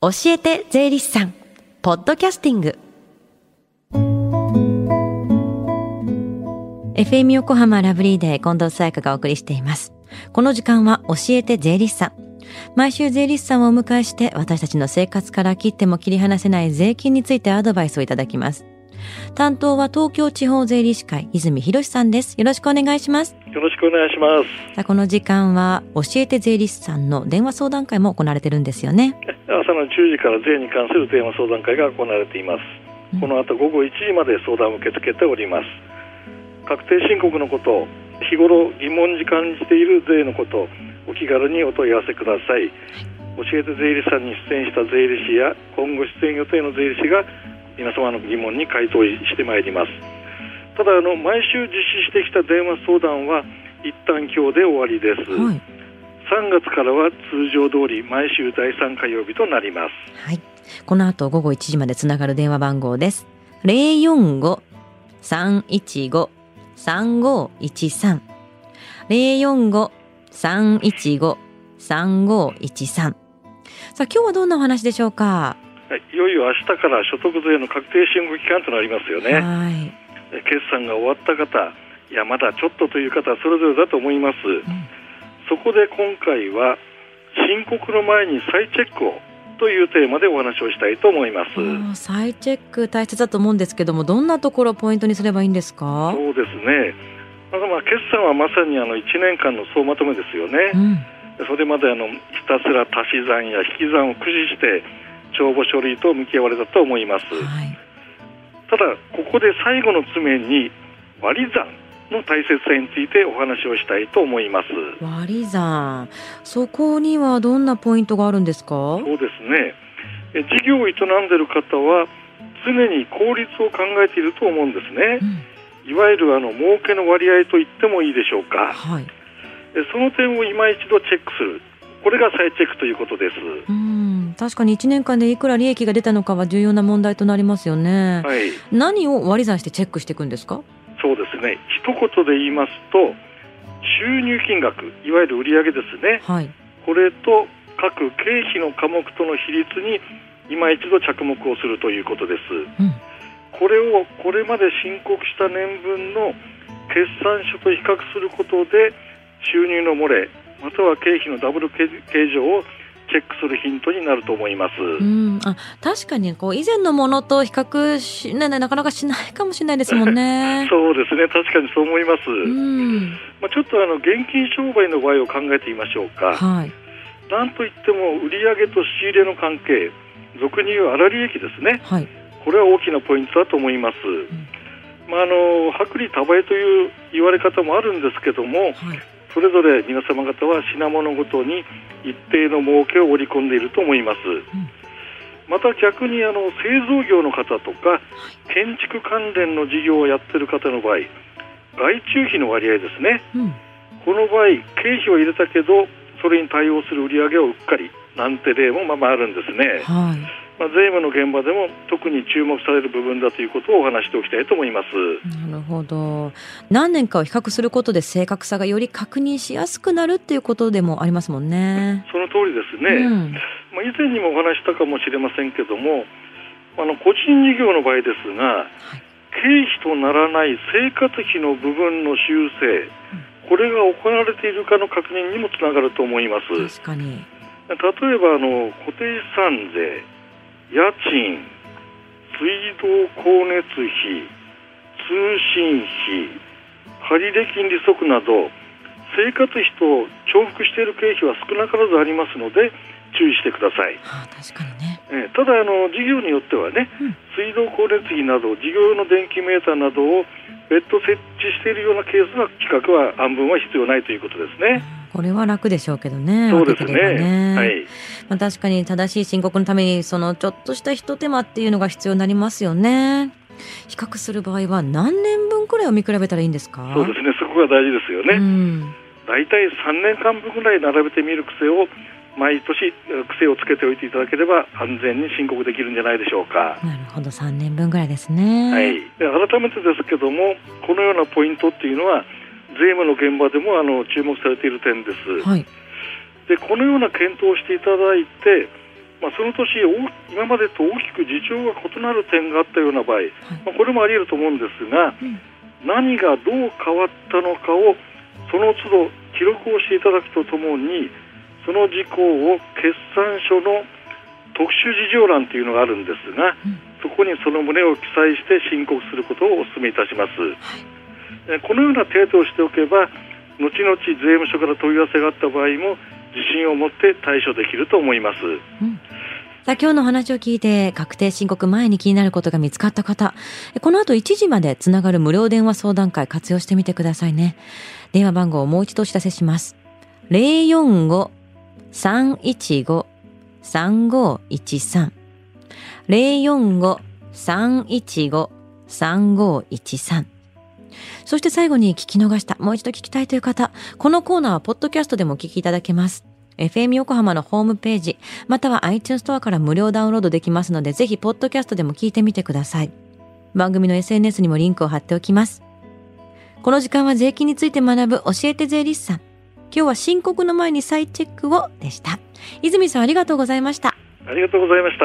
教えて税理士さん。ポッドキャスティング。FM 横浜ラブリーデー近藤沙耶香がお送りしています。この時間は教えて税理士さん。毎週税理士さんをお迎えして私たちの生活から切っても切り離せない税金についてアドバイスをいただきます。担当は東京地方税理士会泉博さんです。よろしくお願いします。よろしくお願いします。さあこの時間は教えて税理士さんの電話相談会も行われてるんですよね。朝の10時から税に関する電話相談会が行われています、うん、この後午後1時まで相談を受け付けております。確定申告のこと日頃疑問に感じている税のことお気軽にお問い合わせください、教えて税理士さんに出演した税理士や今後出演予定の税理士が皆様の疑問に回答してまいります。ただあの毎週実施してきた電話相談は一旦今日で終わりです、はい、3月からは通常通り毎週第3火曜日となります。はい。この後午後1時までつながる電話番号です。045-315-3513 045-315-3513さあ今日はどんなお話でしょうか？い。よいよ明日から所得税の確定申告期間となりますよね。はい、決算が終わった方、いやまだちょっとという方はそれぞれだと思います。うん、そこで今回は申告の前に再チェックをというテーマでお話をしたいと思います。再チェック大切だと思うんですけどもどんなところをポイントにすればいいんですか？そうですね。まずまあ決算はまさにあの1年間の総まとめですよね、うん、それまであのひたすら足し算や引き算を駆使して帳簿書類と向き合われたと思います、はい、ただここで最後の詰めに割り算の大切さについてお話をしたいと思います。割り算。そこにはどんなポイントがあるんですか？そうですね。事業を営んでいる方は常に効率を考えていると思うんですね、うん、いわゆるあの儲けの割合と言ってもいいでしょうか、はい、その点を今一度チェックするこれが再チェックということです。うん。確かに1年間でいくら利益が出たのかは重要な問題となりますよね、はい、何を割り算してチェックしていくんですか？そうですね。一言で言いますと収入金額いわゆる売上ですね、はい、これと各経費の科目との比率に今一度着目をするということです、うん、これをこれまで申告した年分の決算書と比較することで収入の漏れまたは経費のダブル計上をチェックするヒントになると思います。うん、あ確かにこう以前のものと比較し、ね、なかなかしないかもしれないですもんね。そうですね確かにそう思います。うんまあ、ちょっとあの現金商売の場合を考えてみましょうか。はい、なんといっても売上と仕入れの関係俗に言う粗利益ですね、はい、これは大きなポイントだと思います。うんまあ、あの薄利多売という言われ方もあるんですけども、はい、それぞれ皆様方は品物ごとに一定の儲けを織り込んでいると思います、うん、また逆にあの製造業の方とか建築関連の事業をやっている方の場合外注費の割合ですね、うん、この場合経費を入れたけどそれに対応する売り上げをうっかりなんて例もままあるんですね、はいまあ、税務の現場でも特に注目される部分だということをお話しておきたいと思います。なるほど。何年かを比較することで正確さがより確認しやすくなるっていうことでもありますもんね。その通りですね、うん、まあ、以前にもお話したかもしれませんけどもあの個人事業の場合ですが、はい、経費とならない生活費の部分の修正、うん、これが行われているかの確認にもつながると思います。確かに。例えばあの固定資産税家賃、水道光熱費、通信費、借入金利息など生活費と重複している経費は少なからずありますので注意してください。はあ、確かにね、えただあの事業によってはね、うん、水道光熱費など事業用の電気メーターなどを別途設置しているようなケースは規格は半分は必要ないということですね。うんこれは楽でしょうけどね。そうですね。ねはい。まあ確かに正しい申告のためにそのちょっとした一手間っていうのが必要になりますよね。比較する場合は何年分くらいを見比べたらいいんですか？そうですね。そこが大事ですよね。うん、大体3年間分ぐらい並べてみる癖を毎年癖をつけておいていただければ安全に申告できるんじゃないでしょうか。なるほど、3年分ぐらいですね。はい。で改めてですけども、このようなポイントっていうのは税務の現場でもあの注目されている点です。はい、でこのような検討をしていただいてまあ、その年今までと大きく事情が異なる点があったような場合、まあ、これもあり得ると思うんですが、うん、何がどう変わったのかをその都度記録をしていただくとともにその事項を決算書の特殊事情欄というのがあるんですが、うん、そこにその旨を記載して申告することをお勧めいたします、はい、このような程度をしておけば後々税務署から問い合わせがあった場合も自信を持って対処できると思います、うん。さあ今日の話を聞いて確定申告前に気になることが見つかった方、この後1時までつながる無料電話相談会活用してみてくださいね。電話番号をもう一度お知らせします。045-315-3513 045-315-3513そして最後に聞き逃した、もう一度聞きたいという方、このコーナーはポッドキャストでもお聞きいただけます。FM 横浜のホームページ、または iTunes ストアから無料ダウンロードできますので、ぜひ、ポッドキャストでも聞いてみてください。番組の SNS にもリンクを貼っておきます。この時間は税金について学ぶ教えて税理士さん。今日は申告の前に再チェックをでした。泉さんありがとうございました。ありがとうございました。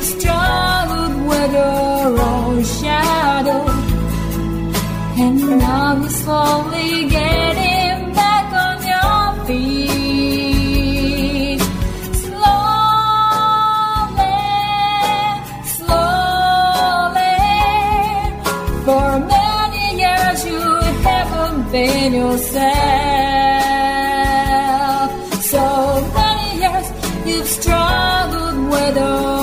You've struggled with your shadow. And now you're slowly getting back on your feet. Slowly, slowly. For many years you haven't been yourself. So many years you've struggled with